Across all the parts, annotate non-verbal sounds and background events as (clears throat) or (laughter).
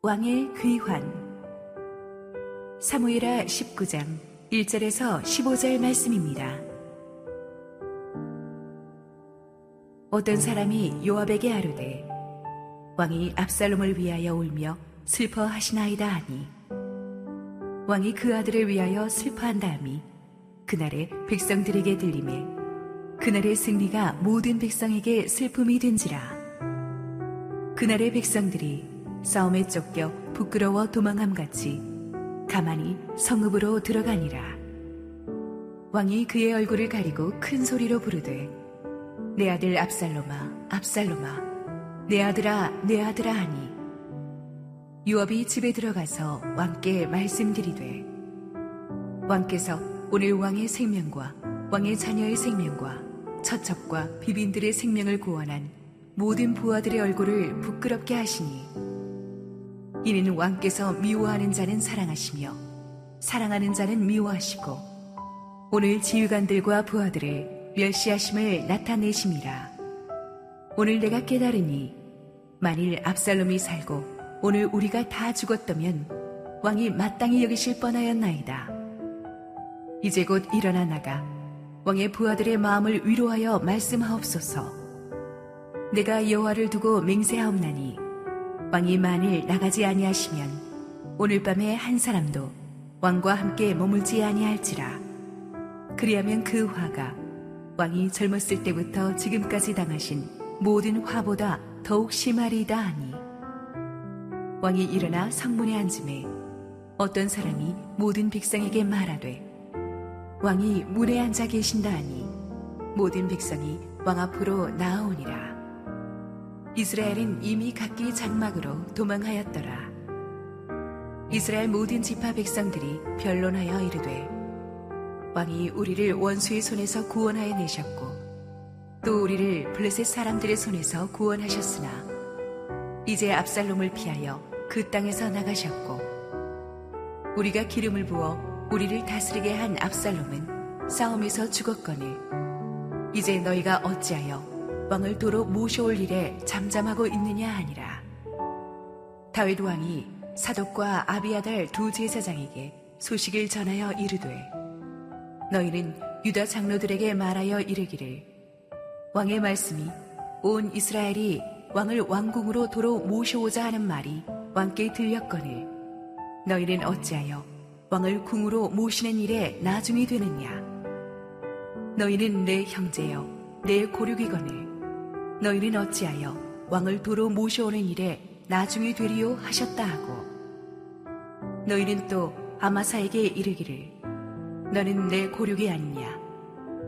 왕의 귀환 사무엘하 19장 1절에서 15절 말씀입니다. 어떤 사람이 요압에게 아르되 왕이 압살롬을 위하여 울며 슬퍼하시나이다 하니 왕이 그 아들을 위하여 슬퍼한다 함이 그날의 백성들에게 들림에 그날의 승리가 모든 백성에게 슬픔이 된지라 그날의 백성들이 싸움에 쫓겨 부끄러워 도망함 같이 가만히 성읍으로 들어가니라. 왕이 그의 얼굴을 가리고 큰 소리로 부르되 내 아들 압살롬아 압살롬아 내 아들아 내 아들아 하니 유업이 집에 들어가서 왕께 말씀드리되 왕께서 오늘 왕의 생명과 왕의 자녀의 생명과 처첩과 비빈들의 생명을 구원한 모든 부하들의 얼굴을 부끄럽게 하시니 이는 왕께서 미워하는 자는 사랑하시며 사랑하는 자는 미워하시고 오늘 지휘관들과 부하들을 멸시하심을 나타내심이라. 오늘 내가 깨달으니 만일 압살롬이 살고 오늘 우리가 다 죽었다면 왕이 마땅히 여기실 뻔하였나이다. 이제 곧 일어나 나가 왕의 부하들의 마음을 위로하여 말씀하옵소서. 내가 여호와를 두고 맹세하옵나니 왕이 만일 나가지 아니하시면 오늘 밤에 한 사람도 왕과 함께 머물지 아니할지라. 그리하면 그 화가 왕이 젊었을 때부터 지금까지 당하신 모든 화보다 더욱 심하리이다 하니. 왕이 일어나 성문에 앉음에 어떤 사람이 모든 백성에게 말하되 왕이 문에 앉아 계신다 하니 모든 백성이 왕 앞으로 나아오니라. 이스라엘은 이미 각기 장막으로 도망하였더라. 이스라엘 모든 지파 백성들이 변론하여 이르되 왕이 우리를 원수의 손에서 구원하여 내셨고 또 우리를 블레셋 사람들의 손에서 구원하셨으나 이제 압살롬을 피하여 그 땅에서 나가셨고 우리가 기름을 부어 우리를 다스리게 한 압살롬은 싸움에서 죽었거늘 이제 너희가 어찌하여 왕을 도로 모셔올 일에 잠잠하고 있느냐 하니라. 다윗 왕이 사독과 아비아달 두 제사장에게 소식을 전하여 이르되 너희는 유다 장로들에게 말하여 이르기를 왕의 말씀이 온 이스라엘이 왕을 왕궁으로 도로 모셔오자 하는 말이 왕께 들렸거늘 너희는 어찌하여 왕을 궁으로 모시는 일에 나중이 되느냐 너희는 내 형제여 내 고륙이거늘 너희는 어찌하여 왕을 도로 모셔오는 일에 나중에 되리요 하셨다 하고 너희는 또 아마사에게 이르기를 너는 내 고륙이 아니냐?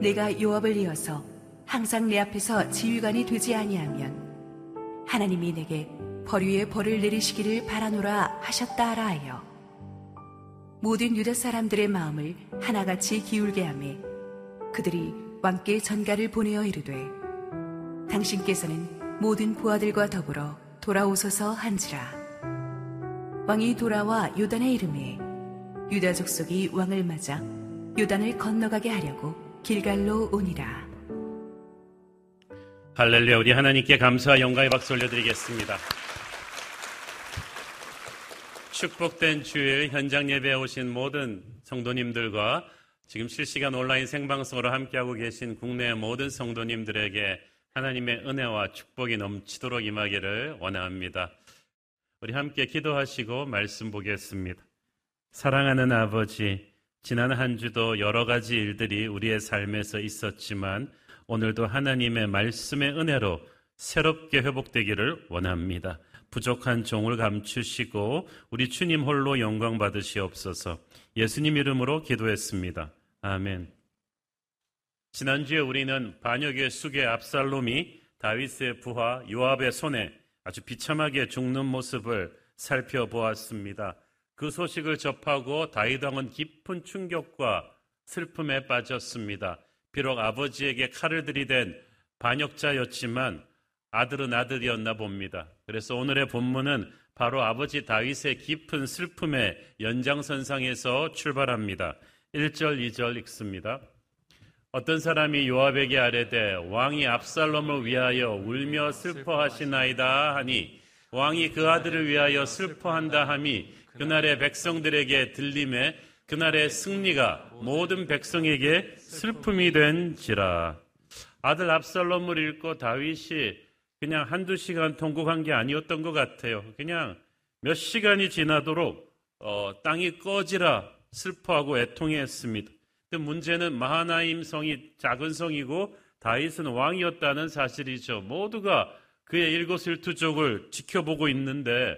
내가 요압을 이어서 항상 내 앞에서 지휘관이 되지 아니하면 하나님이 내게 벌 위에 벌을 내리시기를 바라노라 하셨다 하라 하여 모든 유다 사람들의 마음을 하나같이 기울게 하매 그들이 왕께 전가를 보내어 이르되 당신께서는 모든 부하들과 더불어 돌아오소서 한지라. 왕이 돌아와 요단의 이름에 유다 족속이 왕을 맞아 요단을 건너가게 하려고 길갈로 오니라. 할렐루야 우리 하나님께 감사와 영광의 박수 올려드리겠습니다. 축복된 주일 현장 예배에 오신 모든 성도님들과 지금 실시간 온라인 생방송으로 함께하고 계신 국내 모든 성도님들에게 하나님의 은혜와 축복이 넘치도록 임하기를 원합니다. 우리 함께 기도하시고 말씀 보겠습니다. 사랑하는 아버지, 지난 한 주도 여러 가지 일들이 우리의 삶에서 있었지만 오늘도 하나님의 말씀의 은혜로 새롭게 회복되기를 원합니다. 부족한 종을 감추시고 우리 주님 홀로 영광 받으시옵소서 예수님 이름으로 기도했습니다. 아멘. 지난주에 우리는 반역의 수계 압살롬이 다윗의 부하 요압의 손에 아주 비참하게 죽는 모습을 살펴보았습니다. 그 소식을 접하고 다윗 왕은 깊은 충격과 슬픔에 빠졌습니다. 비록 아버지에게 칼을 들이댄 반역자였지만 아들은 아들이었나 봅니다. 그래서 오늘의 본문은 바로 아버지 다윗의 깊은 슬픔의 연장선상에서 출발합니다. 1절, 2절 읽습니다. 어떤 사람이 요압에게 아뢰되 왕이 압살롬을 위하여 울며 슬퍼하시나이다 하니 왕이 그 아들을 위하여 슬퍼한다 함이 그날의 백성들에게 들림에 그날의 승리가 모든 백성에게 슬픔이 된지라. 아들 압살롬을 읽고 다윗이 그냥 한두 시간 통곡한 게 아니었던 것 같아요. 그냥 몇 시간이 지나도록 어, 땅이 꺼지라 슬퍼하고 애통했습니다. 근데 문제는 마하나임 성이 작은 성이고 다윗은 왕이었다는 사실이죠. 모두가 그의 일거수일투족을 지켜보고 있는데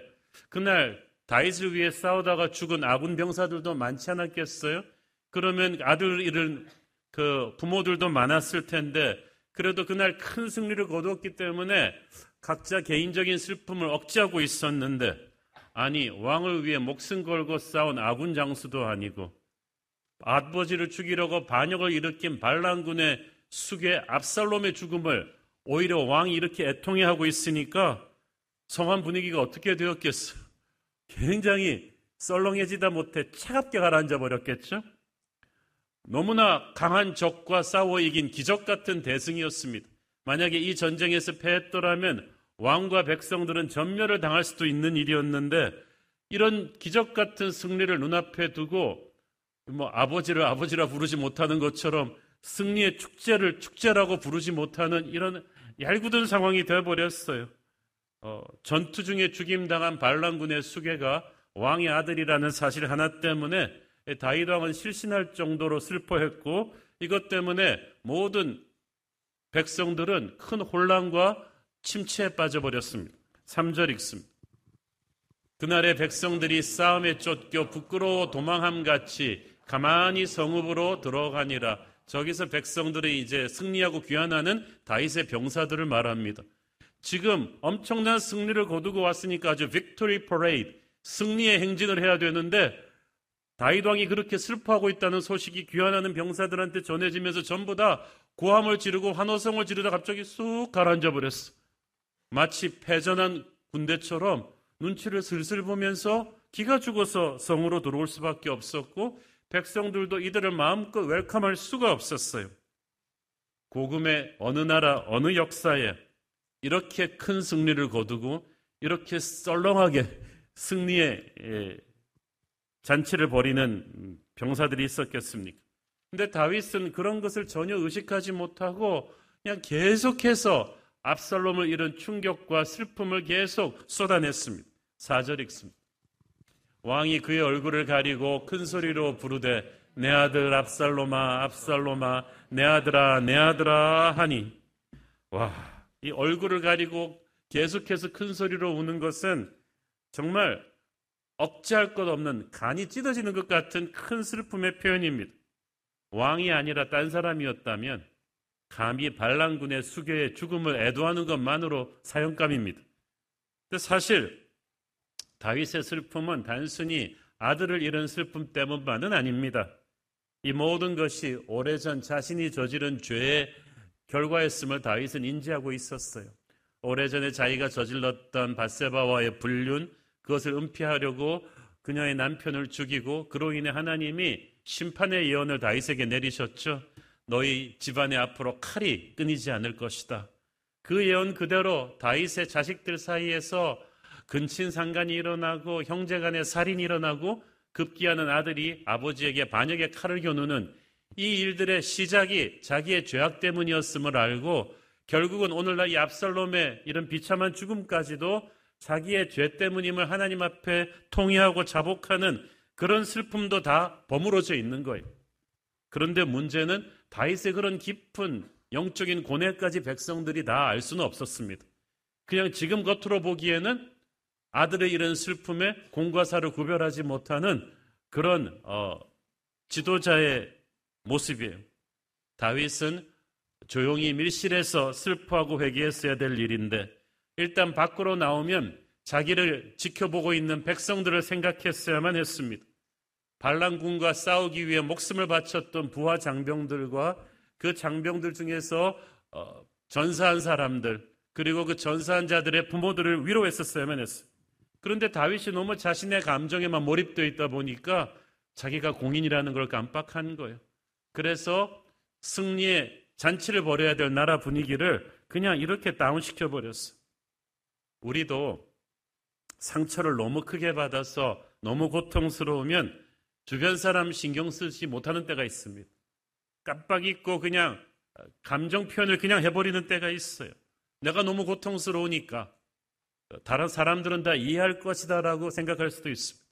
그날 다윗을 위해 싸우다가 죽은 아군 병사들도 많지 않았겠어요? 그러면 아들 잃은 그 부모들도 많았을 텐데 그래도 그날 큰 승리를 거두었기 때문에 각자 개인적인 슬픔을 억제하고 있었는데 아니 왕을 위해 목숨 걸고 싸운 아군 장수도 아니고 아버지를 죽이려고 반역을 일으킨 반란군의 숙의 압살롬의 죽음을 오히려 왕이 이렇게 애통해하고 있으니까 성한 분위기가 어떻게 되었겠어요? 굉장히 썰렁해지다 못해 차갑게 가라앉아 버렸겠죠? 너무나 강한 적과 싸워 이긴 기적 같은 대승이었습니다. 만약에 이 전쟁에서 패했더라면 왕과 백성들은 전멸을 당할 수도 있는 일이었는데 이런 기적 같은 승리를 눈앞에 두고 뭐 아버지를 아버지라 부르지 못하는 것처럼 승리의 축제를 축제라고 부르지 못하는 이런 얄궂은 상황이 되어버렸어요. 어, 전투 중에 죽임당한 반란군의 수계가 왕의 아들이라는 사실 하나 때문에 다윗 왕은 실신할 정도로 슬퍼했고 이것 때문에 모든 백성들은 큰 혼란과 침체에 빠져버렸습니다. 3절 읽습니다. 그날의 백성들이 싸움에 쫓겨 부끄러워 도망함 같이 가만히 성읍으로 들어가니라. 저기서 백성들이 이제 승리하고 귀환하는 다윗의 병사들을 말합니다. 지금 엄청난 승리를 거두고 왔으니까 아주 victory parade, 승리의 행진을 해야 되는데 다윗 왕이 그렇게 슬퍼하고 있다는 소식이 귀환하는 병사들한테 전해지면서 전부 다 고함을 지르고 환호성을 지르다 갑자기 쑥 가라앉아 버렸어. 마치 패전한 군대처럼 눈치를 슬슬 보면서 기가 죽어서 성으로 들어올 수밖에 없었고 백성들도 이들을 마음껏 웰컴할 수가 없었어요. 고금의 어느 나라, 어느 역사에 이렇게 큰 승리를 거두고 이렇게 썰렁하게 승리의 예, 잔치를 벌이는 병사들이 있었겠습니까? 근데 다윗은 그런 것을 전혀 의식하지 못하고 그냥 계속해서 압살롬을 잃은 충격과 슬픔을 계속 쏟아냈습니다. 4절 읽습니다. 왕이 그의 얼굴을 가리고 큰 소리로 부르되 내 아들 압살롬아 압살롬아 내 아들아 내 아들아 하니 와 이 얼굴을 가리고 계속해서 큰 소리로 우는 것은 정말 억제할 것 없는 간이 찢어지는 것 같은 큰 슬픔의 표현입니다. 왕이 아니라 딴 사람이었다면 감히 반란군의 수교의 죽음을 애도하는 것만으로 사형감입니다. 근데 사실 다윗의 슬픔은 단순히 아들을 잃은 슬픔 때문만은 아닙니다. 이 모든 것이 오래전 자신이 저지른 죄의 결과였음을 다윗은 인지하고 있었어요. 오래전에 자기가 저질렀던 바세바와의 불륜, 그것을 은폐하려고 그녀의 남편을 죽이고 그로 인해 하나님이 심판의 예언을 다윗에게 내리셨죠. 너희 집안의 앞으로 칼이 끊이지 않을 것이다. 그 예언 그대로 다윗의 자식들 사이에서 근친상간이 일어나고 형제 간의 살인이 일어나고 급기야는 아들이 아버지에게 반역의 칼을 겨누는 이 일들의 시작이 자기의 죄악 때문이었음을 알고 결국은 오늘날 이 압살롬의 이런 비참한 죽음까지도 자기의 죄 때문임을 하나님 앞에 통회하고 자복하는 그런 슬픔도 다 버무러져 있는 거예요. 그런데 문제는 다윗의 그런 깊은 영적인 고뇌까지 백성들이 다 알 수는 없었습니다. 그냥 지금 겉으로 보기에는 아들의 이런 슬픔에 공과 사를 구별하지 못하는 그런 어, 지도자의 모습이에요. 다윗은 조용히 밀실에서 슬퍼하고 회개했어야 될 일인데 일단 밖으로 나오면 자기를 지켜보고 있는 백성들을 생각했어야만 했습니다. 반란군과 싸우기 위해 목숨을 바쳤던 부하 장병들과 그 장병들 중에서 어, 전사한 사람들 그리고 그 전사한 자들의 부모들을 위로했었어야만 했어요. 그런데 다윗이 너무 자신의 감정에만 몰입되어 있다 보니까 자기가 공인이라는 걸 깜빡한 거예요. 그래서 승리의 잔치를 벌여야 될 나라 분위기를 그냥 이렇게 다운시켜 버렸어. 우리도 상처를 너무 크게 받아서 너무 고통스러우면 주변 사람 신경 쓰지 못하는 때가 있습니다. 깜빡 잊고 그냥 감정 표현을 그냥 해버리는 때가 있어요. 내가 너무 고통스러우니까 다른 사람들은 다 이해할 것이다라고 생각할 수도 있습니다.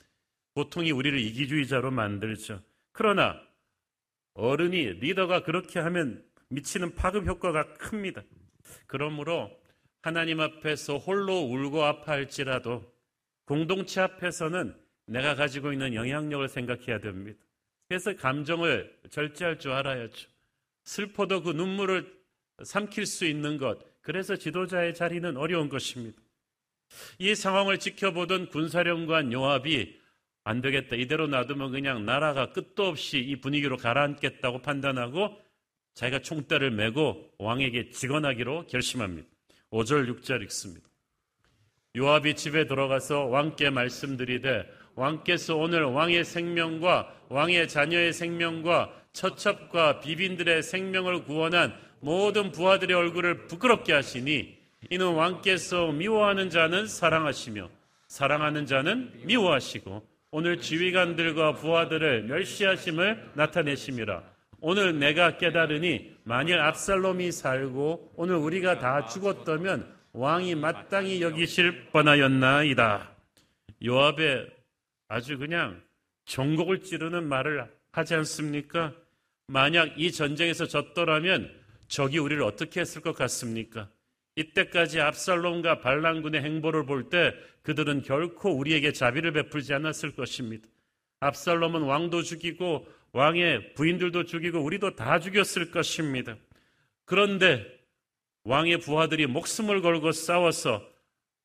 고통이 우리를 이기주의자로 만들죠. 그러나 어른이 리더가 그렇게 하면 미치는 파급 효과가 큽니다. 그러므로 하나님 앞에서 홀로 울고 아파할지라도 공동체 앞에서는 내가 가지고 있는 영향력을 생각해야 됩니다. 그래서 감정을 절제할 줄 알아야죠. 슬퍼도 그 눈물을 삼킬 수 있는 것. 그래서 지도자의 자리는 어려운 것입니다. 이 상황을 지켜보던 군사령관 요압이 안 되겠다. 이대로 놔두면 그냥 나라가 끝도 없이 이 분위기로 가라앉겠다고 판단하고 자기가 총대를 메고 왕에게 직언하기로 결심합니다. 5절 6절 읽습니다. 요압이 집에 들어가서 왕께 말씀드리되 왕께서 오늘 왕의 생명과 왕의 자녀의 생명과 처첩과 비빈들의 생명을 구원한 모든 부하들의 얼굴을 부끄럽게 하시니 이는 왕께서 미워하는 자는 사랑하시며 사랑하는 자는 미워하시고 오늘 지휘관들과 부하들을 멸시하심을 나타내심이라 오늘 내가 깨달으니 만일 압살롬이 살고 오늘 우리가 다 죽었다면 왕이 마땅히 여기실 뻔하였나이다. 요압의 아주 그냥 전곡을 찌르는 말을 하지 않습니까? 만약 이 전쟁에서 졌더라면 적이 우리를 어떻게 했을 것 같습니까? 이때까지 압살롬과 반란군의 행보를 볼 때 그들은 결코 우리에게 자비를 베풀지 않았을 것입니다. 압살롬은 왕도 죽이고 왕의 부인들도 죽이고 우리도 다 죽였을 것입니다. 그런데 왕의 부하들이 목숨을 걸고 싸워서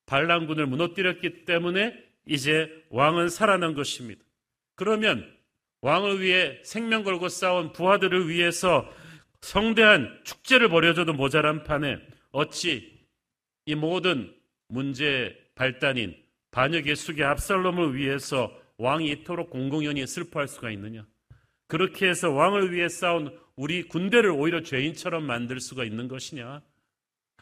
반란군을 무너뜨렸기 때문에 이제 왕은 살아난 것입니다. 그러면 왕을 위해 생명 걸고 싸운 부하들을 위해서 성대한 축제를 벌여줘도 모자란 판에 어찌 이 모든 문제의 발단인 반역의 숙의 압살롬을 위해서 왕이 이토록 공공연히 슬퍼할 수가 있느냐? 그렇게 해서 왕을 위해 싸운 우리 군대를 오히려 죄인처럼 만들 수가 있는 것이냐?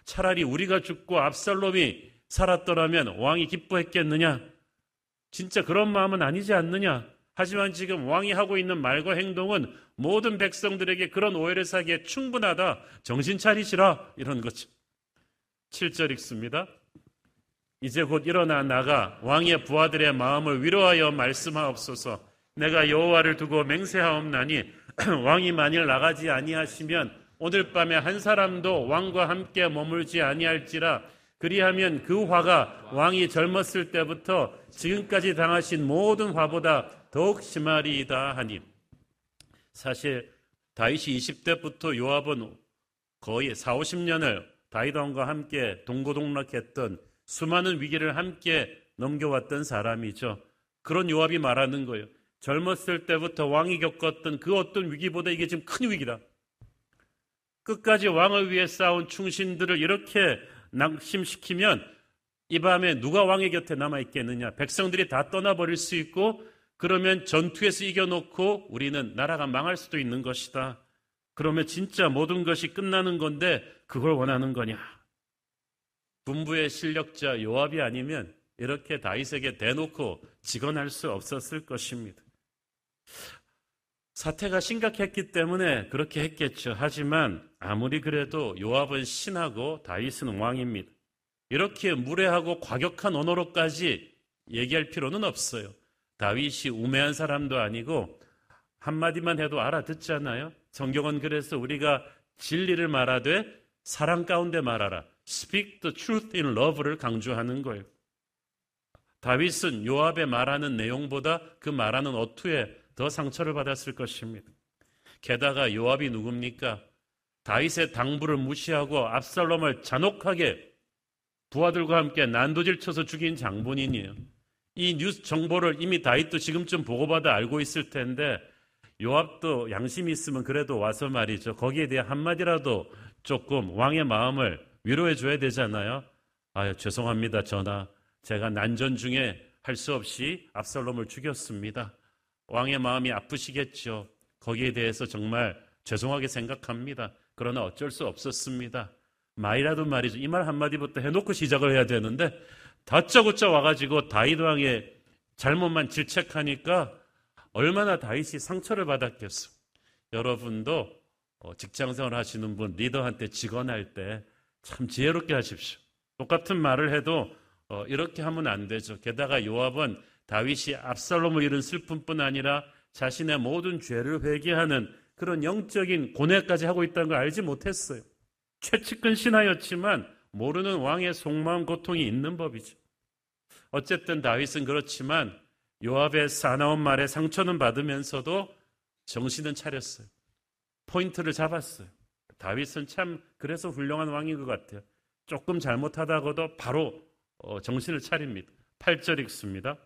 차라리 우리가 죽고 압살롬이 살았더라면 왕이 기뻐했겠느냐? 진짜 그런 마음은 아니지 않느냐? 하지만 지금 왕이 하고 있는 말과 행동은 모든 백성들에게 그런 오해를 사기에 충분하다. 정신 차리시라. 이런 거죠. 7절 읽습니다. 이제 곧 일어나 나가 왕의 부하들의 마음을 위로하여 말씀하옵소서. 내가 여호와를 두고 맹세하옵나니 (clears throat) 왕이 만일 나가지 아니하시면 오늘 밤에 한 사람도 왕과 함께 머물지 아니할지라 그리하면 그 화가 왕이 젊었을 때부터 지금까지 당하신 모든 화보다 더욱 심하리이다 하니 사실 다윗이 20대부터 요압은 거의 4, 50년을 다윗 왕과 함께 동고동락했던 수많은 위기를 함께 넘겨왔던 사람이죠. 그런 요압이 말하는 거예요. 젊었을 때부터 왕이 겪었던 그 어떤 위기보다 이게 지금 큰 위기다. 끝까지 왕을 위해 싸운 충신들을 이렇게 낙심시키면 이 밤에 누가 왕의 곁에 남아있겠느냐. 백성들이 다 떠나버릴 수 있고 그러면 전투에서 이겨놓고 우리는 나라가 망할 수도 있는 것이다. 그러면 진짜 모든 것이 끝나는 건데 그걸 원하는 거냐. 군부의 실력자 요압이 아니면 이렇게 다윗에게 대놓고 직언할 수 없었을 것입니다. 사태가 심각했기 때문에 그렇게 했겠죠. 하지만 아무리 그래도 요압은 신하고 다윗은 왕입니다. 이렇게 무례하고 과격한 언어로까지 얘기할 필요는 없어요. 다윗이 우매한 사람도 아니고 한마디만 해도 알아듣잖아요. 성경은 그래서 우리가 진리를 말하되 사랑 가운데 말하라. Speak the truth in love를 강조하는 거예요. 다윗은 요압의 말하는 내용보다 그 말하는 어투에 더 상처를 받았을 것입니다. 게다가 요압이 누굽니까? 다윗의 당부를 무시하고 압살롬을 잔혹하게 부하들과 함께 난도질 쳐서 죽인 장본인이에요. 이 뉴스 정보를 이미 다윗도 지금쯤 보고받아 알고 있을 텐데 요압도 양심이 있으면 그래도 와서 말이죠. 거기에 대해 한마디라도 조금 왕의 마음을 위로해 줘야 되잖아요. 아, 죄송합니다. 전하. 제가 난전 중에 할 수 없이 압살롬을 죽였습니다. 왕의 마음이 아프시겠죠. 거기에 대해서 정말 죄송하게 생각합니다. 그러나 어쩔 수 없었습니다. 말이라도 말이죠. 이 말 한마디부터 해놓고 시작을 해야 되는데 다짜고짜 와가지고 다윗 왕의 잘못만 질책하니까 얼마나 다윗이 상처를 받았겠어. 여러분도 어, 직장생활 하시는 분 리더한테 직원할 때 참 지혜롭게 하십시오. 똑같은 말을 해도 어, 이렇게 하면 안 되죠. 게다가 요압은 다윗이 압살롬을 잃은 슬픔뿐 아니라 자신의 모든 죄를 회개하는 그런 영적인 고뇌까지 하고 있다는 걸 알지 못했어요. 최측근 신하였지만 모르는 왕의 속마음 고통이 있는 법이죠. 어쨌든 다윗은 그렇지만 요압의 사나운 말에 상처는 받으면서도 정신은 차렸어요. 포인트를 잡았어요. 다윗은 참 그래서 훌륭한 왕인 것 같아요. 조금 잘못하다가도 바로 어, 정신을 차립니다. 8절 읽습니다.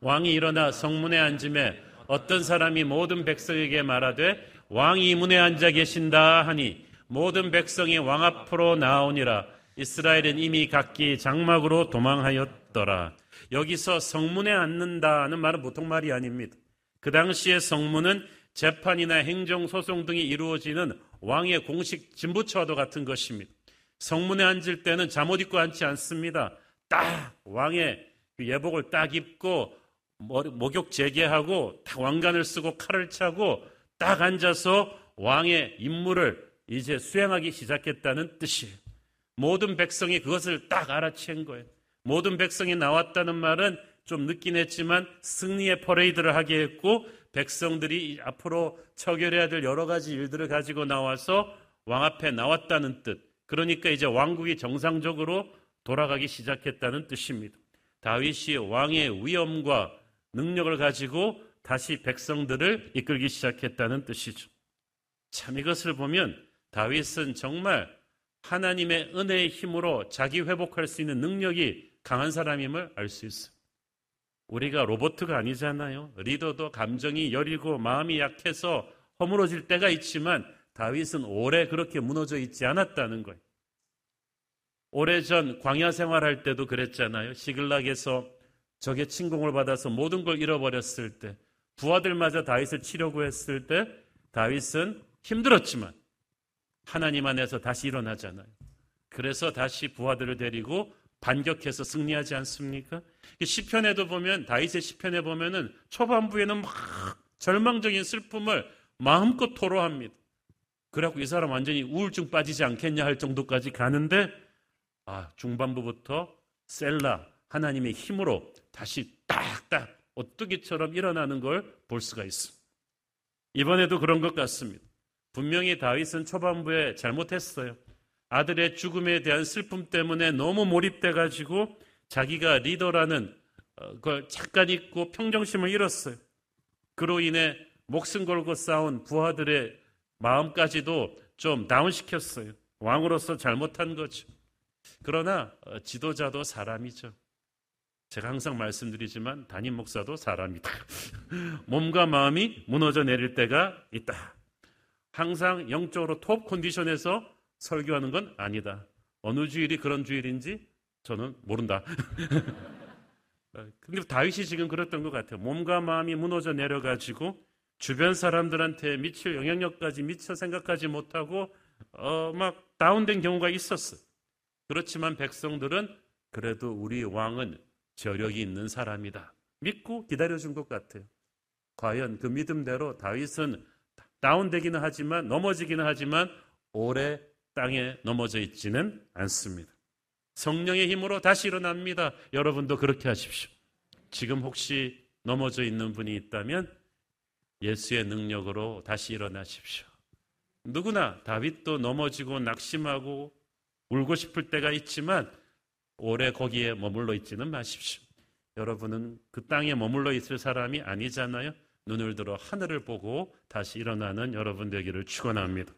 왕이 일어나 성문에 앉음에 어떤 사람이 모든 백성에게 말하되 왕이 문에 앉아 계신다 하니 모든 백성이 왕 앞으로 나오니라 이스라엘은 이미 각기 장막으로 도망하였더라. 여기서 성문에 앉는다는 말은 보통 말이 아닙니다. 그 당시에 성문은 재판이나 행정 소송 등이 이루어지는 왕의 공식 진부처와도 같은 것입니다. 성문에 앉을 때는 잠옷 입고 앉지 않습니다. 딱 왕의 그 예복을 딱 입고 목욕 재개하고 딱 왕관을 쓰고 칼을 차고 딱 앉아서 왕의 임무를 이제 수행하기 시작했다는 뜻이에요. 모든 백성이 그것을 딱 알아챈 거예요. 모든 백성이 나왔다는 말은 좀 늦긴 했지만 승리의 퍼레이드를 하게 했고 백성들이 앞으로 처결해야 될 여러 가지 일들을 가지고 나와서 왕 앞에 나왔다는 뜻. 그러니까 이제 왕국이 정상적으로 돌아가기 시작했다는 뜻입니다. 다윗이 왕의 위엄과 능력을 가지고 다시 백성들을 이끌기 시작했다는 뜻이죠. 참 이것을 보면 다윗은 정말 하나님의 은혜의 힘으로 자기 회복할 수 있는 능력이 강한 사람임을 알 수 있어요. 우리가 로버트가 아니잖아요. 리더도 감정이 여리고 마음이 약해서 허물어질 때가 있지만 다윗은 오래 그렇게 무너져 있지 않았다는 거예요. 오래전 광야 생활할 때도 그랬잖아요. 시글락에서 적의 침공을 받아서 모든 걸 잃어버렸을 때 부하들마저 다윗을 치려고 했을 때 다윗은 힘들었지만 하나님 안에서 다시 일어나잖아요. 그래서 다시 부하들을 데리고 반격해서 승리하지 않습니까? 시편에도 보면 다윗의 시편에 보면은 초반부에는 막 절망적인 슬픔을 마음껏 토로합니다. 그래갖고 이 사람 완전히 우울증 빠지지 않겠냐 할 정도까지 가는데 아 중반부부터 셀라 하나님의 힘으로 다시 딱딱 오뚜기처럼 일어나는 걸 볼 수가 있습니다. 이번에도 그런 것 같습니다. 분명히 다윗은 초반부에 잘못했어요. 아들의 죽음에 대한 슬픔 때문에 너무 몰입돼 가지고 자기가 리더라는 어, 걸 잠깐 잊고 평정심을 잃었어요. 그로 인해 목숨 걸고 싸운 부하들의 마음까지도 좀 다운시켰어요. 왕으로서 잘못한 거죠. 그러나 어, 지도자도 사람이죠. 제가 항상 말씀드리지만 담임 목사도 사람이다. (laughs) 몸과 마음이 무너져 내릴 때가 있다. 항상 영적으로 톱 컨디션에서 설교하는 건 아니다. 어느 주일이 그런 주일인지 저는 모른다. (laughs) 근데 다윗이 지금 그랬던 것 같아요. 몸과 마음이 무너져 내려가지고 주변 사람들한테 미칠 영향력까지 미쳐 생각하지 못하고 어, 막 다운된 경우가 있었어. 그렇지만 백성들은 그래도 우리 왕은 저력이 있는 사람이다. 믿고 기다려준 것 같아요. 과연 그 믿음대로 다윗은 다운되기는 하지만 넘어지기는 하지만 오래 땅에 넘어져 있지는 않습니다. 성령의 힘으로 다시 일어납니다. 여러분도 그렇게 하십시오. 지금 혹시 넘어져 있는 분이 있다면 예수의 능력으로 다시 일어나십시오. 누구나 다윗도 넘어지고 낙심하고 울고 싶을 때가 있지만 오래 거기에 머물러 있지는 마십시오. 여러분은 그 땅에 머물러 있을 사람이 아니잖아요. 눈을 들어 하늘을 보고 다시 일어나는 여러분 되기를 축원합니다.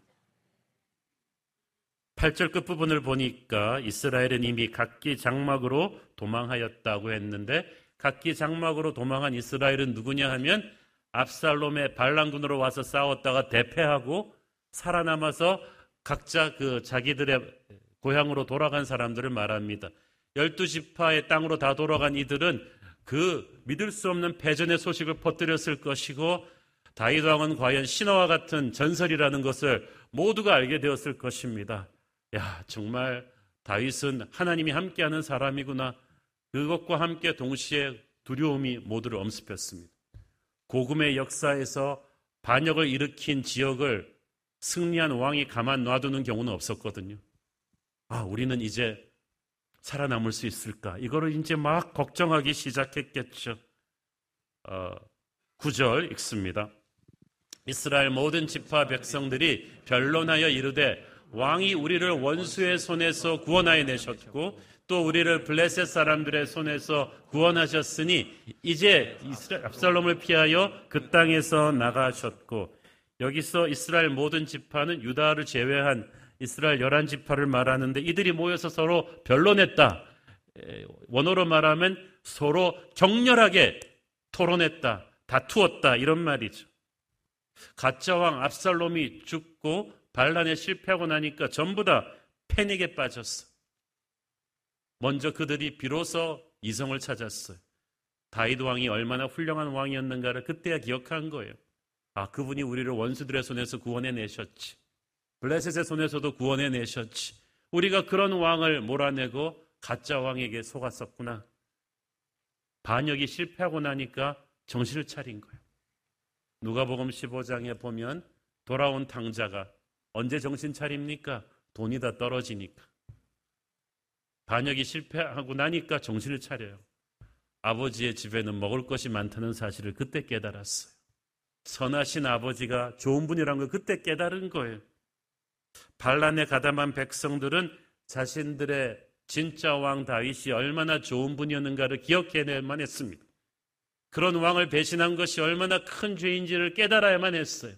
8절 끝부분을 보니까 이스라엘은 이미 각기 장막으로 도망하였다고 했는데 각기 장막으로 도망한 이스라엘은 누구냐 하면 압살롬의 반란군으로 와서 싸웠다가 대패하고 살아남아서 각자 그 자기들의 고향으로 돌아간 사람들을 말합니다. 열두 지파의 땅으로 다 돌아간 이들은 그 믿을 수 없는 패전의 소식을 퍼뜨렸을 것이고 다윗 왕은 과연 신화와 같은 전설이라는 것을 모두가 알게 되었을 것입니다. 야, 정말 다윗은 하나님이 함께하는 사람이구나. 그것과 함께 동시에 두려움이 모두를 엄습했습니다. 고금의 역사에서 반역을 일으킨 지역을 승리한 왕이 가만 놔두는 경우는 없었거든요. 아, 우리는 이제 살아남을 수 있을까? 이거를 이제 막 걱정하기 시작했겠죠. 어, 9절 읽습니다. 이스라엘 모든 지파 백성들이 변론하여 이르되 왕이 우리를 원수의 손에서 구원하여 내셨고 또 우리를 블레셋 사람들의 손에서 구원하셨으니 이제 이스라엘 압살롬을 피하여 그 땅에서 나가셨고 여기서 이스라엘 모든 지파는 유다를 제외한 이스라엘 열한 지파를 말하는데 이들이 모여서 서로 변론했다. 원어로 말하면 서로 격렬하게 토론했다. 다투었다. 이런 말이죠. 가짜 왕 압살롬이 죽고 반란에 실패하고 나니까 전부 다 패닉에 빠졌어. 먼저 그들이 비로소 이성을 찾았어요. 다윗 왕이 얼마나 훌륭한 왕이었는가를 그때야 기억한 거예요. 아, 그분이 우리를 원수들의 손에서 구원해 내셨지. 블레셋의 손에서도 구원해 내셨지. 우리가 그런 왕을 몰아내고 가짜 왕에게 속았었구나. 반역이 실패하고 나니까 정신을 차린 거예요. 누가복음 15장에 보면 돌아온 탕자가 언제 정신 차립니까? 돈이 다 떨어지니까. 반역이 실패하고 나니까 정신을 차려요. 아버지의 집에는 먹을 것이 많다는 사실을 그때 깨달았어요. 선하신 아버지가 좋은 분이라는 걸 그때 깨달은 거예요. 반란에 가담한 백성들은 자신들의 진짜 왕 다윗이 얼마나 좋은 분이었는가를 기억해낼만 했습니다. 그런 왕을 배신한 것이 얼마나 큰 죄인지를 깨달아야만 했어요.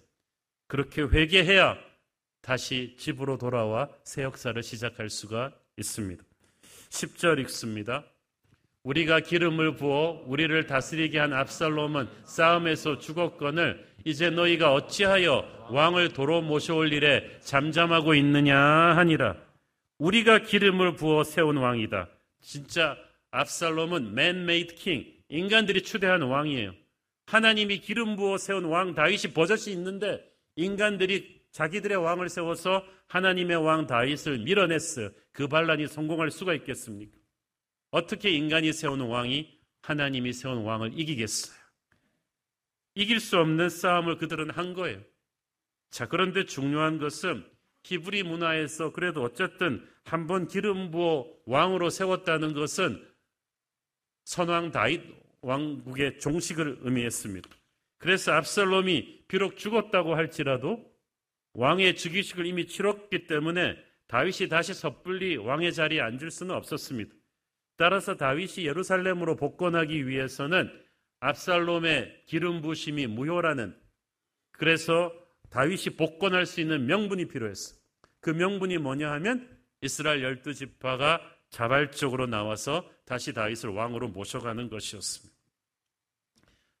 그렇게 회개해야 다시 집으로 돌아와 새 역사를 시작할 수가 있습니다. 10절 읽습니다. 우리가 기름을 부어 우리를 다스리게 한 압살롬은 싸움에서 죽었거늘 이제 너희가 어찌하여 왕을 도로 모셔올 일에 잠잠하고 있느냐 하니라. 우리가 기름을 부어 세운 왕이다. 진짜 압살롬은 man-made king, 인간들이 추대한 왕이에요. 하나님이 기름 부어 세운 왕 다윗이 버젓이 있는데 인간들이 자기들의 왕을 세워서 하나님의 왕 다윗을 밀어냈어요. 그 반란이 성공할 수가 있겠습니까? 어떻게 인간이 세운 왕이 하나님이 세운 왕을 이기겠어요? 이길 수 없는 싸움을 그들은 한 거예요. 자, 그런데 중요한 것은 히브리 문화에서 그래도 어쨌든 한번 기름 부어 왕으로 세웠다는 것은 선왕 다윗 왕국의 종식을 의미했습니다. 그래서 압살롬이 비록 죽었다고 할지라도 왕의 즉위식을 이미 치렀기 때문에 다윗이 다시 섣불리 왕의 자리에 앉을 수는 없었습니다. 따라서 다윗이 예루살렘으로 복권하기 위해서는 압살롬의 기름 부심이 무효라는 그래서 다윗이 복권할 수 있는 명분이 필요했어. 그 명분이 뭐냐 하면 이스라엘 열두 지파가 자발적으로 나와서 다시 다윗을 왕으로 모셔가는 것이었습니다.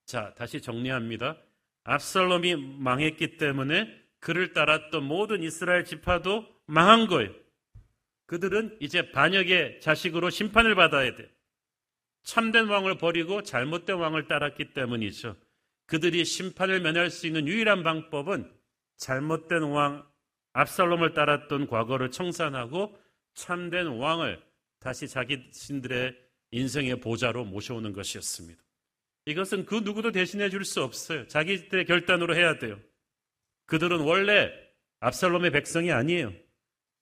자, 다시 정리합니다. 압살롬이 망했기 때문에 그를 따랐던 모든 이스라엘 지파도 망한 거예요. 그들은 이제 반역의 자식으로 심판을 받아야 돼. 참된 왕을 버리고 잘못된 왕을 따랐기 때문이죠. 그들이 심판을 면할 수 있는 유일한 방법은 잘못된 왕 압살롬을 따랐던 과거를 청산하고 참된 왕을 다시 자기 신들의 인생의 보좌로 모셔오는 것이었습니다. 이것은 그 누구도 대신해 줄 수 없어요. 자기들의 결단으로 해야 돼요. 그들은 원래 압살롬의 백성이 아니에요.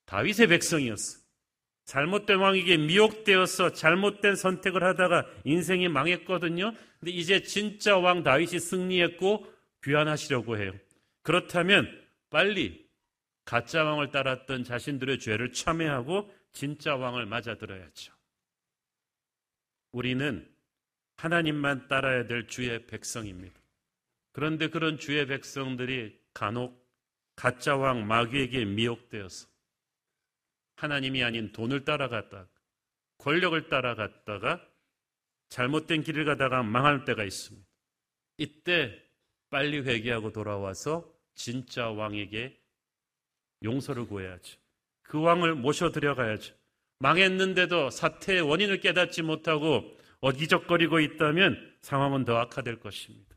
다윗의 백성이었어. 잘못된 왕에게 미혹되어서 잘못된 선택을 하다가 인생이 망했거든요. 근데 이제 진짜 왕 다윗이 승리했고 귀환하시려고 해요. 그렇다면 빨리 가짜 왕을 따랐던 자신들의 죄를 참회하고 진짜 왕을 맞아들어야죠. 우리는 하나님만 따라야 될 주의 백성입니다. 그런데 그런 주의 백성들이 간혹 가짜 왕 마귀에게 미혹되어서 하나님이 아닌 돈을 따라갔다가 권력을 따라갔다가 잘못된 길을 가다가 망할 때가 있습니다. 이때 빨리 회개하고 돌아와서 진짜 왕에게 용서를 구해야죠. 그 왕을 모셔드려 가야죠. 망했는데도 사태의 원인을 깨닫지 못하고 어기적거리고 있다면 상황은 더 악화될 것입니다.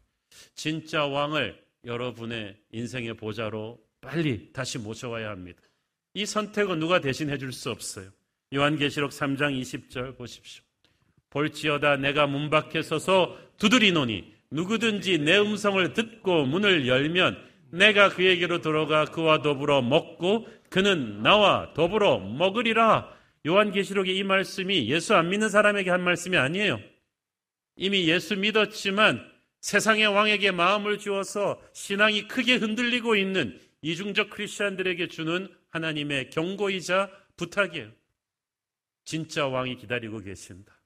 진짜 왕을 여러분의 인생의 보좌로 빨리 다시 모셔와야 합니다. 이 선택은 누가 대신해 줄 수 없어요. 요한계시록 3장 20절 보십시오. 볼지어다 내가 문 밖에 서서 두드리노니 누구든지 내 음성을 듣고 문을 열면 내가 그에게로 들어가 그와 더불어 먹고 그는 나와 더불어 먹으리라. 요한계시록의 이 말씀이 예수 안 믿는 사람에게 한 말씀이 아니에요. 이미 예수 믿었지만 세상의 왕에게 마음을 주어서 신앙이 크게 흔들리고 있는 이중적 크리스천들에게 주는 하나님의 경고이자 부탁이에요. 진짜 왕이 기다리고 계신다.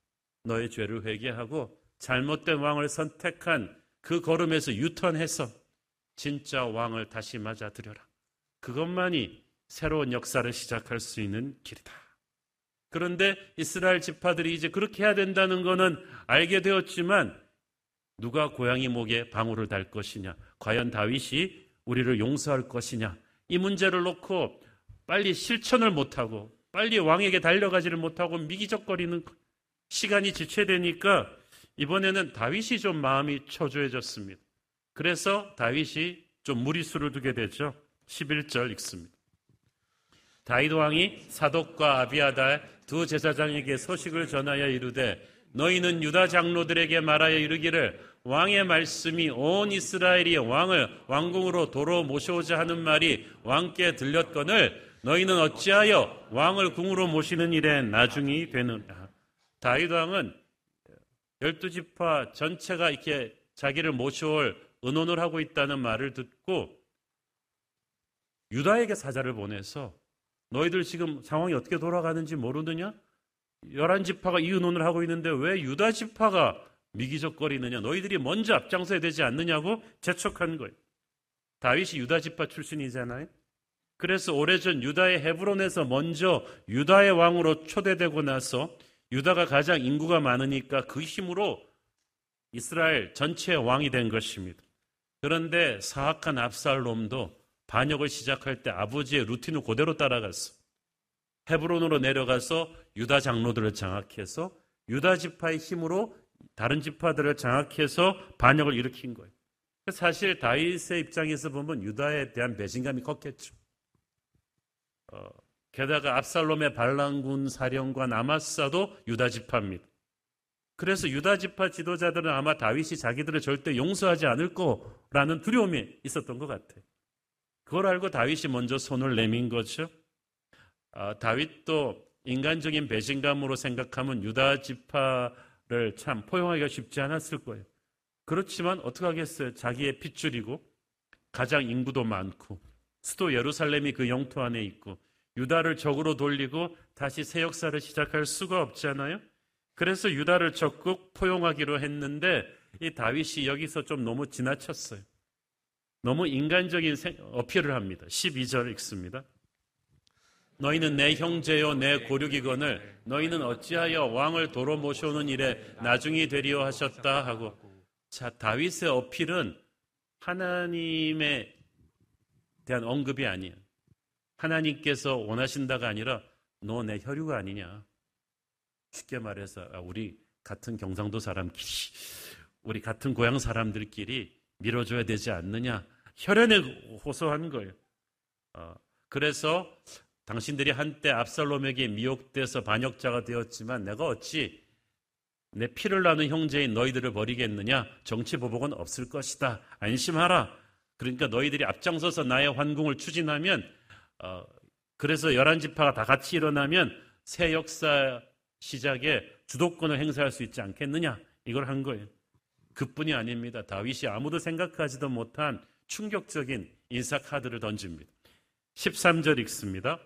너의 죄를 회개하고 잘못된 왕을 선택한 그 걸음에서 유턴해서 진짜 왕을 다시 맞아들여라. 그것만이 새로운 역사를 시작할 수 있는 길이다. 그런데 이스라엘 지파들이 이제 그렇게 해야 된다는 것은 알게 되었지만 누가 고양이 목에 방울을 달 것이냐? 과연 다윗이 우리를 용서할 것이냐? 이 문제를 놓고 빨리 실천을 못하고 빨리 왕에게 달려가지를 못하고 미기적거리는 시간이 지체되니까 이번에는 다윗이 좀 마음이 초조해졌습니다. 그래서 다윗이 좀 무리수를 두게 되죠. 11절 읽습니다. 다윗 왕이 사독과 아비아달 두 제사장에게 소식을 전하여 이르되 너희는 유다 장로들에게 말하여 이르기를 왕의 말씀이 온 이스라엘이 왕을 왕궁으로 도로 모셔오자 하는 말이 왕께 들렸거늘 너희는 어찌하여 왕을 궁으로 모시는 일에 나중이 되느냐. 다윗 왕은 열두 지파 전체가 이렇게 자기를 모셔올 의논을 하고 있다는 말을 듣고 유다에게 사자를 보내서 너희들 지금 상황이 어떻게 돌아가는지 모르느냐? 열한 지파가 이 의논을 하고 있는데 왜 유다 지파가 미기적거리느냐? 너희들이 먼저 앞장서야 되지 않느냐고 재촉한 거예요. 다윗이 유다 지파 출신이잖아요. 그래서 오래전 유다의 헤브론에서 먼저 유다의 왕으로 초대되고 나서 유다가 가장 인구가 많으니까 그 힘으로 이스라엘 전체의 왕이 된 것입니다. 그런데 사악한 압살롬도 반역을 시작할 때 아버지의 루틴을 그대로 따라갔어. 헤브론으로 내려가서 유다 장로들을 장악해서 유다 지파의 힘으로 다른 지파들을 장악해서 반역을 일으킨 거예요. 사실 다윗의 입장에서 보면 유다에 대한 배신감이 컸겠죠. 어, 게다가 압살롬의 반란군 사령관 아마사도 유다 지파입니다. 그래서 유다 지파 지도자들은 아마 다윗이 자기들을 절대 용서하지 않을 거라는 두려움이 있었던 것 같아요. 그걸 알고 다윗이 먼저 손을 내민 거죠. 아, 다윗도 인간적인 배신감으로 생각하면 유다 지파를 참 포용하기가 쉽지 않았을 거예요. 그렇지만 어떻게 하겠어요? 자기의 핏줄이고 가장 인구도 많고 수도 예루살렘이 그 영토 안에 있고 유다를 적으로 돌리고 다시 새 역사를 시작할 수가 없잖아요. 그래서 유다를 적극 포용하기로 했는데 이 다윗이 여기서 좀 너무 지나쳤어요. 너무 인간적인 어필을 합니다. 12절 읽습니다. 너희는 내 형제요 내 고륙이건을 너희는 어찌하여 왕을 도로 모셔오는 일에 나중이 되리어 하셨다 하고 자 다윗의 어필은 하나님에 대한 언급이 아니에요. 하나님께서 원하신다가 아니라 너 내 혈유가 아니냐. 쉽게 말해서 아, 우리 같은 경상도 사람끼리 우리 같은 고향 사람들끼리 밀어줘야 되지 않느냐. 혈연에 호소한 거예요. 어, 그래서 당신들이 한때 압살롬에게 미혹돼서 반역자가 되었지만 내가 어찌 내 피를 나는 형제인 너희들을 버리겠느냐? 정치 보복은 없을 것이다. 안심하라. 그러니까 너희들이 앞장서서 나의 환궁을 추진하면 어, 그래서 열한 지파가 다 같이 일어나면 새 역사 시작에 주도권을 행사할 수 있지 않겠느냐? 이걸 한 거예요. 그뿐이 아닙니다. 다윗이 아무도 생각하지도 못한 충격적인 인사 카드를 던집니다. 13절 읽습니다.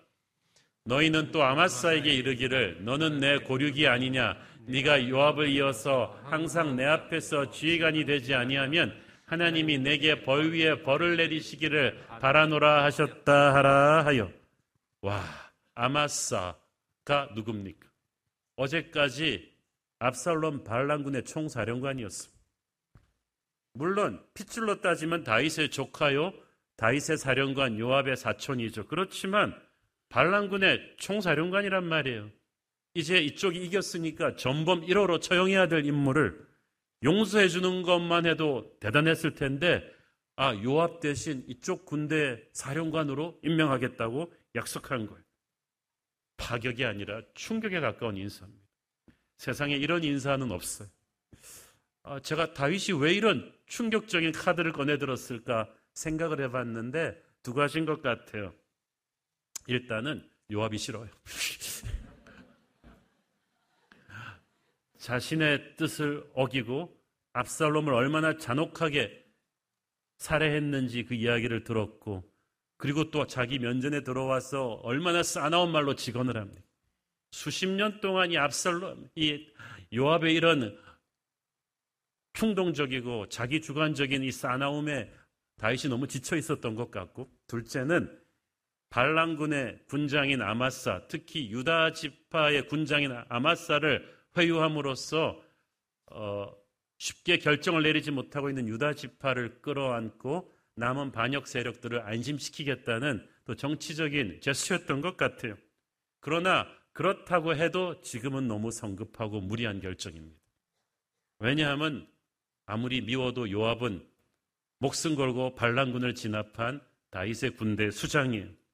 너희는 또 아마사에게 이르기를 너는 내 고륙이 아니냐 네가 요압을 이어서 항상 내 앞에서 지휘관이 되지 아니하면 하나님이 내게 벌 위에 벌을 내리시기를 바라노라 하셨다 하라 하여 와 아마사가 누굽니까? 어제까지 압살롬 반란군의 총사령관이었습니다. 물론 핏줄로 따지면 다윗의 조카요 다윗의 사령관 요압의 사촌이죠. 그렇지만 반란군의 총사령관이란 말이에요. 이제 이쪽이 이겼으니까 전범 1호로 처형해야 될 인물을 용서해 주는 것만 해도 대단했을 텐데 아 요압 대신 이쪽 군대 사령관으로 임명하겠다고 약속한 거예요. 파격이 아니라 충격에 가까운 인사입니다. 세상에 이런 인사는 없어요. 아, 제가 다윗이 왜 이런 충격적인 카드를 꺼내 들었을까 생각을 해봤는데 두 가지인 것 같아요. 일단은 요압이 싫어요. (laughs) 자신의 뜻을 어기고 압살롬을 얼마나 잔혹하게 살해했는지 그 이야기를 들었고 그리고 또 자기 면전에 들어와서 얼마나 싸나운 말로 직언을 합니다. 수십 년 동안 이 압살롬, 이 요압의 이런 충동적이고 자기 주관적인 이 싸나움에 다윗이 너무 지쳐 있었던 것 같고 둘째는 반란군의 군장인 아마사, 특히 유다 지파의 군장인 아마사를 회유함으로써 어, 쉽게 결정을 내리지 못하고 있는 유다 지파를 끌어안고 남은 반역 세력들을 안심시키겠다는 또 정치적인 제스처였던 것 같아요. 그러나 그렇다고 해도 지금은 너무 성급하고 무리한 결정입니다. 왜냐하면 아무리 미워도 요압은 목숨 걸고 반란군을 진압한 다윗의 군대 수장이에요.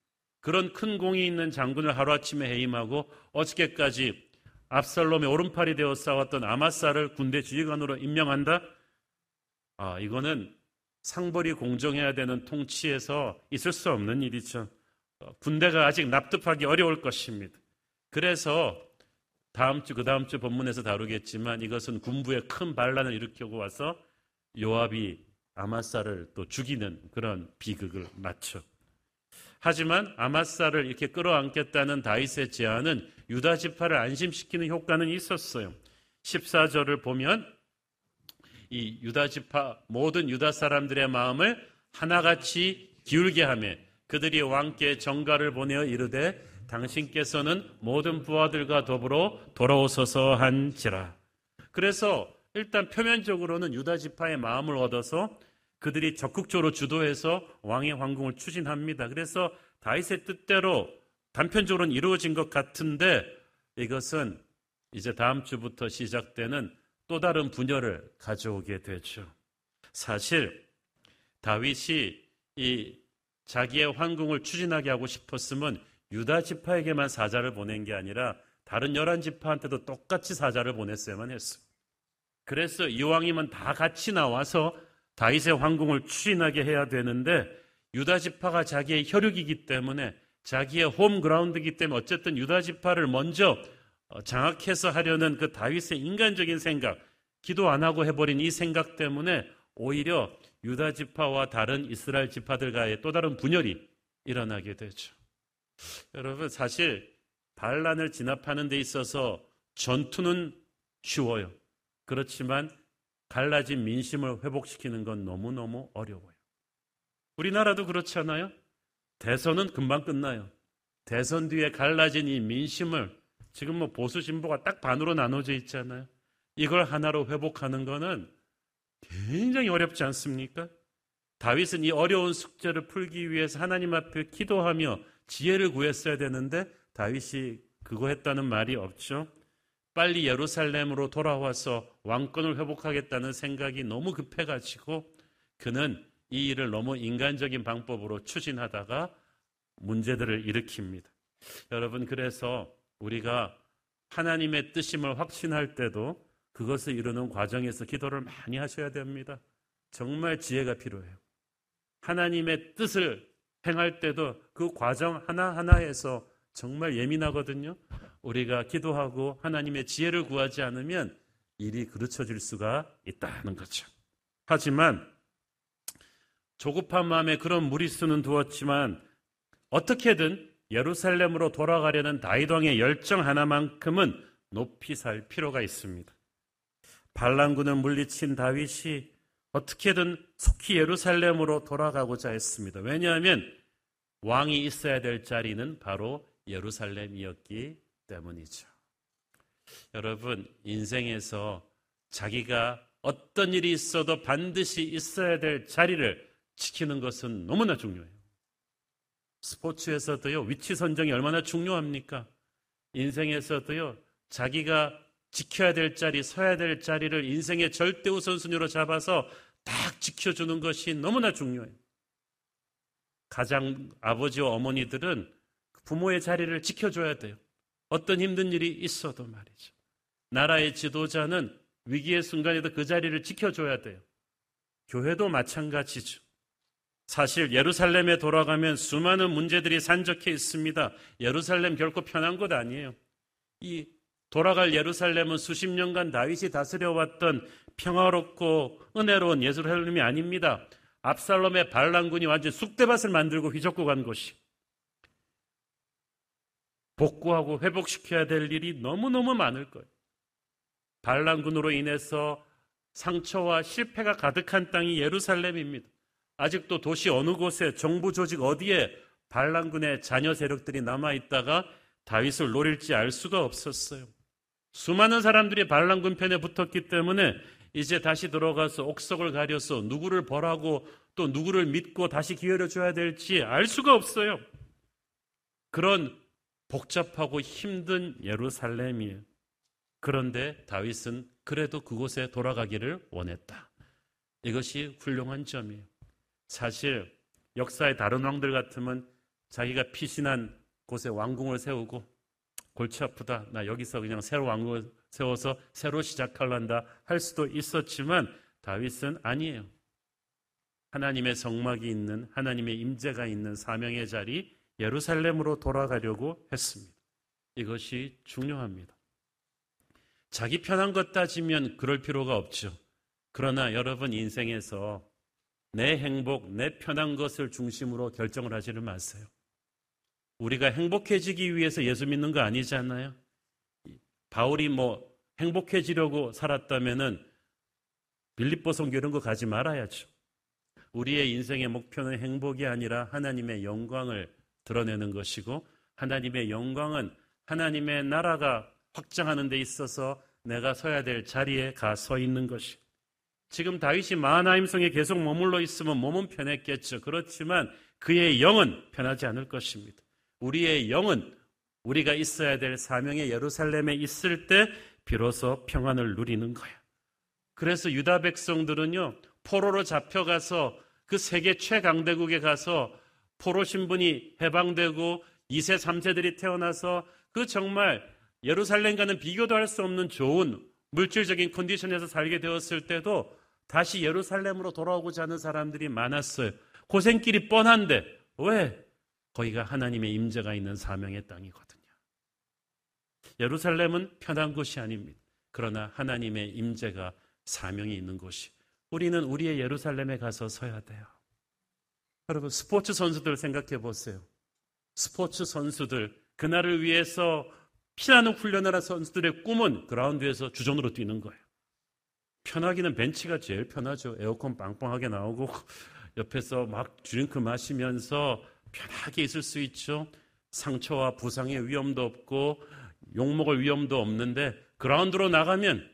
그런 큰 공이 있는 장군을 하루아침에 해임하고 어저께까지 압살롬의 오른팔이 되어 싸웠던 아마사를 군대 지휘관으로 임명한다? 아, 이거는 상벌이 공정해야 되는 통치에서 있을 수 없는 일이죠. 어, 군대가 아직 납득하기 어려울 것입니다. 그래서 다음 주, 그 다음 주 본문에서 다루겠지만 이것은 군부의 큰 반란을 일으키고 와서 요압이 아마사를 또 죽이는 그런 비극을 맞춰. 하지만 아마사를 이렇게 끌어안겠다는 다윗의 제안은 유다 지파를 안심시키는 효과는 있었어요. 14절을 보면 이 유다 지파 모든 유다 사람들의 마음을 하나같이 기울게 하며 그들이 왕께 정가를 보내어 이르되 당신께서는 모든 부하들과 더불어 돌아오소서 한지라. 그래서 일단 표면적으로는 유다 지파의 마음을 얻어서 그들이 적극적으로 주도해서 왕의 황궁을 추진합니다. 그래서 다윗의 뜻대로 단편적으로는 이루어진 것 같은데 이것은 이제 다음 주부터 시작되는 또 다른 분열을 가져오게 되죠. 사실 다윗이 이 자기의 황궁을 추진하게 하고 싶었으면 유다 지파에게만 사자를 보낸 게 아니라 다른 열한 지파한테도 똑같이 사자를 보냈어야만 했어. 그래서 이왕이면 다 같이 나와서 다윗의 황궁을 추진하게 해야 되는데 유다 지파가 자기의 혈육이기 때문에 자기의 홈그라운드이기 때문에 어쨌든 유다 지파를 먼저 어, 장악해서 하려는 그 다윗의 인간적인 생각, 기도 안 하고 해버린 이 생각 때문에 오히려 유다 지파와 다른 이스라엘 지파들과의 또 다른 분열이 일어나게 되죠. 여러분 사실 반란을 진압하는 데 있어서 전투는 쉬워요. 그렇지만 갈라진 민심을 회복시키는 건 너무너무 어려워요. 우리나라도 그렇잖아요. 대선은 금방 끝나요. 대선 뒤에 갈라진 이 민심을 지금 뭐 보수 진보가 딱 반으로 나눠져 있잖아요. 이걸 하나로 회복하는 것은 굉장히 어렵지 않습니까? 다윗은 이 어려운 숙제를 풀기 위해서 하나님 앞에 기도하며 지혜를 구했어야 되는데 다윗이 그거 했다는 말이 없죠. 빨리 예루살렘으로 돌아와서 왕권을 회복하겠다는 생각이 너무 급해가지고 그는 이 일을 너무 인간적인 방법으로 추진하다가 문제들을 일으킵니다. 여러분, 그래서 우리가 하나님의 뜻임을 확신할 때도 그것을 이루는 과정에서 기도를 많이 하셔야 됩니다. 정말 지혜가 필요해요. 하나님의 뜻을 행할 때도 그 과정 하나하나에서 정말 예민하거든요. 우리가 기도하고 하나님의 지혜를 구하지 않으면 일이 그르쳐질 수가 있다는 거죠. 하지만 조급한 마음에 그런 무리수는 두었지만 어떻게든 예루살렘으로 돌아가려는 다이왕의 열정 하나만큼은 높이 살 필요가 있습니다. 반란군을 물리친 다윗이 어떻게든 속히 예루살렘으로 돌아가고자 했습니다. 왜냐하면 왕이 있어야 될 자리는 바로 예루살렘이었기 때문이죠. 여러분, 인생에서 자기가 어떤 일이 있어도 반드시 있어야 될 자리를 지키는 것은 너무나 중요해요. 스포츠에서도요, 위치 선정이 얼마나 중요합니까? 인생에서도요, 자기가 지켜야 될 자리, 서야 될 자리를 인생의 절대 우선순위로 잡아서 딱 지켜주는 것이 너무나 중요해요. 가장 아버지와 어머니들은 부모의 자리를 지켜줘야 돼요. 어떤 힘든 일이 있어도 말이죠. 나라의 지도자는 위기의 순간에도 그 자리를 지켜줘야 돼요. 교회도 마찬가지죠. 사실 예루살렘에 돌아가면 수많은 문제들이 산적해 있습니다. 예루살렘 결코 편한 곳 아니에요. 이 돌아갈 예루살렘은 수십 년간 다윗이 다스려왔던 평화롭고 은혜로운 예루살렘이 아닙니다. 압살롬의 반란군이 완전 쑥대밭을 만들고 휘젓고 간 곳이. 복구하고 회복시켜야 될 일이 너무너무 많을 거예요. 반란군으로 인해서 상처와 실패가 가득한 땅이 예루살렘입니다. 아직도 도시 어느 곳에 정부 조직 어디에 반란군의 자녀 세력들이 남아 있다가 다윗을 노릴지 알 수가 없었어요. 수많은 사람들이 반란군 편에 붙었기 때문에 이제 다시 들어가서 옥석을 가려서 누구를 벌하고 또 누구를 믿고 다시 기회를 줘야 될지 알 수가 없어요. 그런 복잡하고 힘든 예루살렘이에요. 그런데 다윗은 그래도 그곳에 돌아가기를 원했다. 이것이 훌륭한 점이에요. 사실 역사의 다른 왕들 같으면 자기가 피신한 곳에 왕궁을 세우고 골치 아프다. 나 여기서 그냥 새로 왕국을 세워서 새로 시작할란다 할 수도 있었지만 다윗은 아니에요. 하나님의 성막이 있는 하나님의 임재가 있는 사명의 자리 예루살렘으로 돌아가려고 했습니다. 이것이 중요합니다. 자기 편한 것 따지면 그럴 필요가 없죠. 그러나 여러분 인생에서 내 행복, 내 편한 것을 중심으로 결정을 하지를 마세요. 우리가 행복해지기 위해서 예수 믿는 거 아니잖아요. 바울이 뭐 행복해지려고 살았다면은 빌립보 성교 이런 거 가지 말아야죠. 우리의 인생의 목표는 행복이 아니라 하나님의 영광을 드러내는 것이고 하나님의 영광은 하나님의 나라가 확장하는 데 있어서 내가 서야 될 자리에 가 서 있는 것이. 지금 다윗이 마하나임 성에 계속 머물러 있으면 몸은 편했겠죠. 그렇지만 그의 영은 편하지 않을 것입니다. 우리의 영은 우리가 있어야 될 사명의 예루살렘에 있을 때 비로소 평안을 누리는 거야. 그래서 유다 백성들은요, 포로로 잡혀가서 그 세계 최강대국에 가서 포로 신분이 해방되고 2세, 3세들이 태어나서 그 정말 예루살렘과는 비교도 할 수 없는 좋은 물질적인 컨디션에서 살게 되었을 때도 다시 예루살렘으로 돌아오고자 하는 사람들이 많았어요. 고생길이 뻔한데 왜? 거기가 하나님의 임재가 있는 사명의 땅이거든요. 예루살렘은 편한 곳이 아닙니다. 그러나 하나님의 임재가 사명이 있는 곳이 우리는 우리의 예루살렘에 가서 서야 돼요. 여러분 스포츠 선수들 생각해 보세요. 스포츠 선수들 그날을 위해서 피나는 훈련을 한 선수들의 꿈은 그라운드에서 주전으로 뛰는 거예요. 편하기는 벤치가 제일 편하죠. 에어컨 빵빵하게 나오고 (laughs) 옆에서 막 드링크 마시면서 편하게 있을 수 있죠. 상처와 부상의 위험도 없고 욕먹을 위험도 없는데 그라운드로 나가면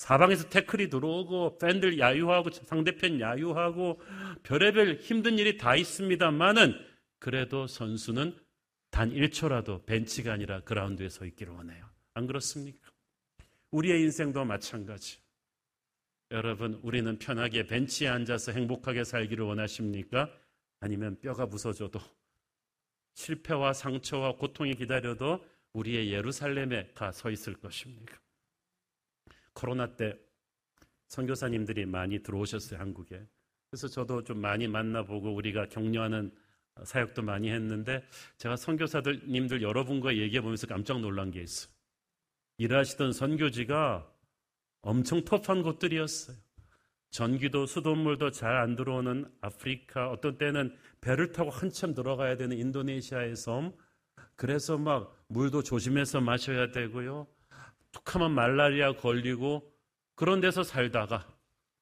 사방에서 태클이 들어오고 팬들 야유하고 상대편 야유하고 별의별 힘든 일이 다 있습니다만은 그래도 선수는 단 1초라도 벤치가 아니라 그라운드에 서 있기를 원해요. 안 그렇습니까? 우리의 인생도 마찬가지. 여러분, 우리는 편하게 벤치에 앉아서 행복하게 살기를 원하십니까? 아니면 뼈가 부서져도 실패와 상처와 고통이 기다려도 우리의 예루살렘에 가 서 있을 것입니까? 코로나 때 선교사님들이 많이 들어오셨어요, 한국에. 그래서 저도 좀 많이 만나보고 우리가 격려하는 사역도 많이 했는데 제가 선교사님들 여러분과 얘기해 보면서 깜짝 놀란 게 있어요. 일하시던 선교지가 엄청 터프한 곳들이었어요. 전기도 수돗물도 잘 안 들어오는 아프리카, 어떤 때는 배를 타고 한참 들어가야 되는 인도네시아의 섬. 그래서 막 물도 조심해서 마셔야 되고요. 툭하면 말라리아 걸리고 그런 데서 살다가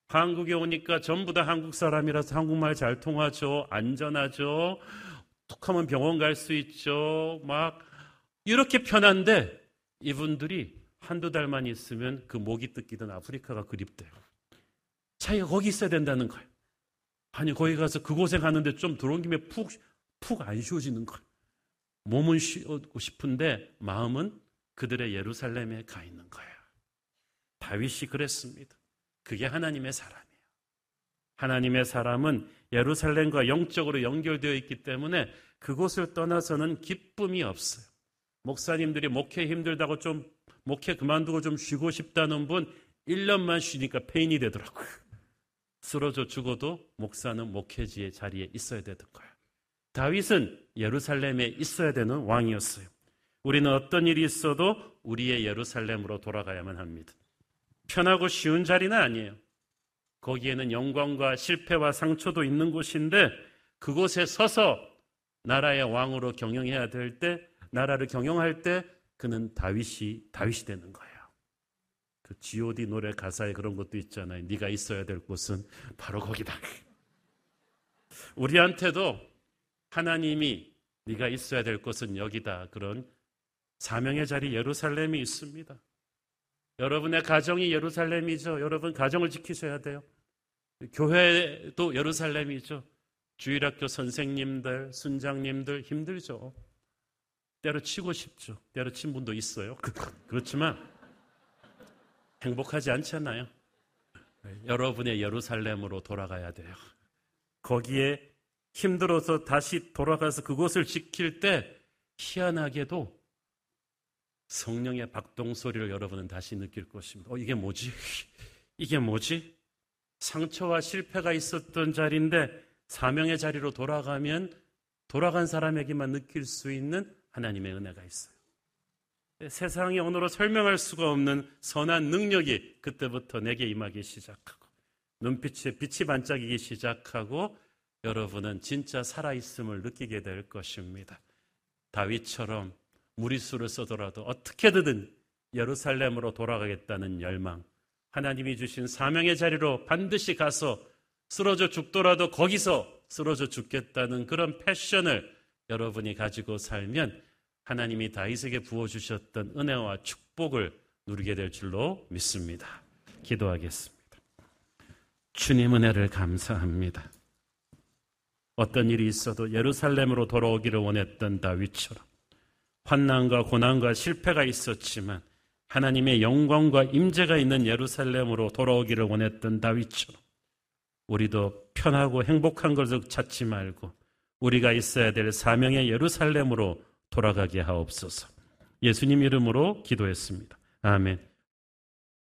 한국에 오니까 전부 다 한국 사람이라서 한국말 잘 통하죠. 안전하죠. 툭하면 병원 갈 수 있죠. 막 이렇게 편한데 이분들이 한두 달만 있으면 그 목이 뜯기던 아프리카가 그립대요. 자기가 거기 있어야 된다는 거예요. 아니, 거기 가서 그 고생하는데 좀 들어온 김에 푹, 푹 안 쉬어지는 거예요. 몸은 쉬고 싶은데 마음은 그들의 예루살렘에 가 있는 거예요. 다윗이 그랬습니다. 그게 하나님의 사람이에요. 하나님의 사람은 예루살렘과 영적으로 연결되어 있기 때문에 그곳을 떠나서는 기쁨이 없어요. 목사님들이 목회 힘들다고 좀 목회 그만두고 좀 쉬고 싶다는 분 1년만 쉬니까 페인이 되더라고요. 쓰러져 죽어도 목사는 목회지의 자리에 있어야 되던 거예요. 다윗은 예루살렘에 있어야 되는 왕이었어요. 우리는 어떤 일이 있어도 우리의 예루살렘으로 돌아가야만 합니다. 편하고 쉬운 자리는 아니에요. 거기에는 영광과 실패와 상처도 있는 곳인데 그곳에 서서 나라의 왕으로 경영해야 될 때, 나라를 경영할 때 그는 다윗이 다윗이 되는 거예요. 그 G.O.D 노래 가사에 그런 것도 있잖아요. 네가 있어야 될 곳은 바로 거기다. 우리한테도 하나님이 네가 있어야 될 곳은 여기다. 그런 사명의 자리 예루살렘이 있습니다. 여러분의 가정이 예루살렘이죠. 여러분 가정을 지키셔야 돼요. 교회도 예루살렘이죠. 주일학교 선생님들, 순장님들 힘들죠. 때려치고 싶죠. 때려친 분도 있어요. (laughs) 그렇지만 행복하지 않잖아요. 여러분의 예루살렘으로 돌아가야 돼요. 거기에 힘들어서 다시 돌아가서 그곳을 지킬 때 희한하게도 성령의 박동 소리를 여러분은 다시 느낄 것입니다. 어, 이게 뭐지? (laughs) 이게 뭐지? 상처와 실패가 있었던 자리인데 사명의 자리로 돌아가면 돌아간 사람에게만 느낄 수 있는 하나님의 은혜가 있어요. 세상의 언어로 설명할 수가 없는 선한 능력이 그때부터 내게 임하기 시작하고 눈빛에 빛이 반짝이기 시작하고 여러분은 진짜 살아있음을 느끼게 될 것입니다. 다윗처럼 무리수를 써더라도 어떻게든 예루살렘으로 돌아가겠다는 열망, 하나님이 주신 사명의 자리로 반드시 가서 쓰러져 죽더라도 거기서 쓰러져 죽겠다는 그런 패션을 여러분이 가지고 살면 하나님이 다윗에게 부어주셨던 은혜와 축복을 누리게 될 줄로 믿습니다. 기도하겠습니다. 주님 은혜를 감사합니다. 어떤 일이 있어도 예루살렘으로 돌아오기를 원했던 다윗처럼 환난과 고난과 실패가 있었지만 하나님의 영광과 임재가 있는 예루살렘으로 돌아오기를 원했던 다윗처럼 우리도 편하고 행복한 것을 찾지 말고 우리가 있어야 될 사명의 예루살렘으로 돌아가게 하옵소서. 예수님 이름으로 기도했습니다. 아멘.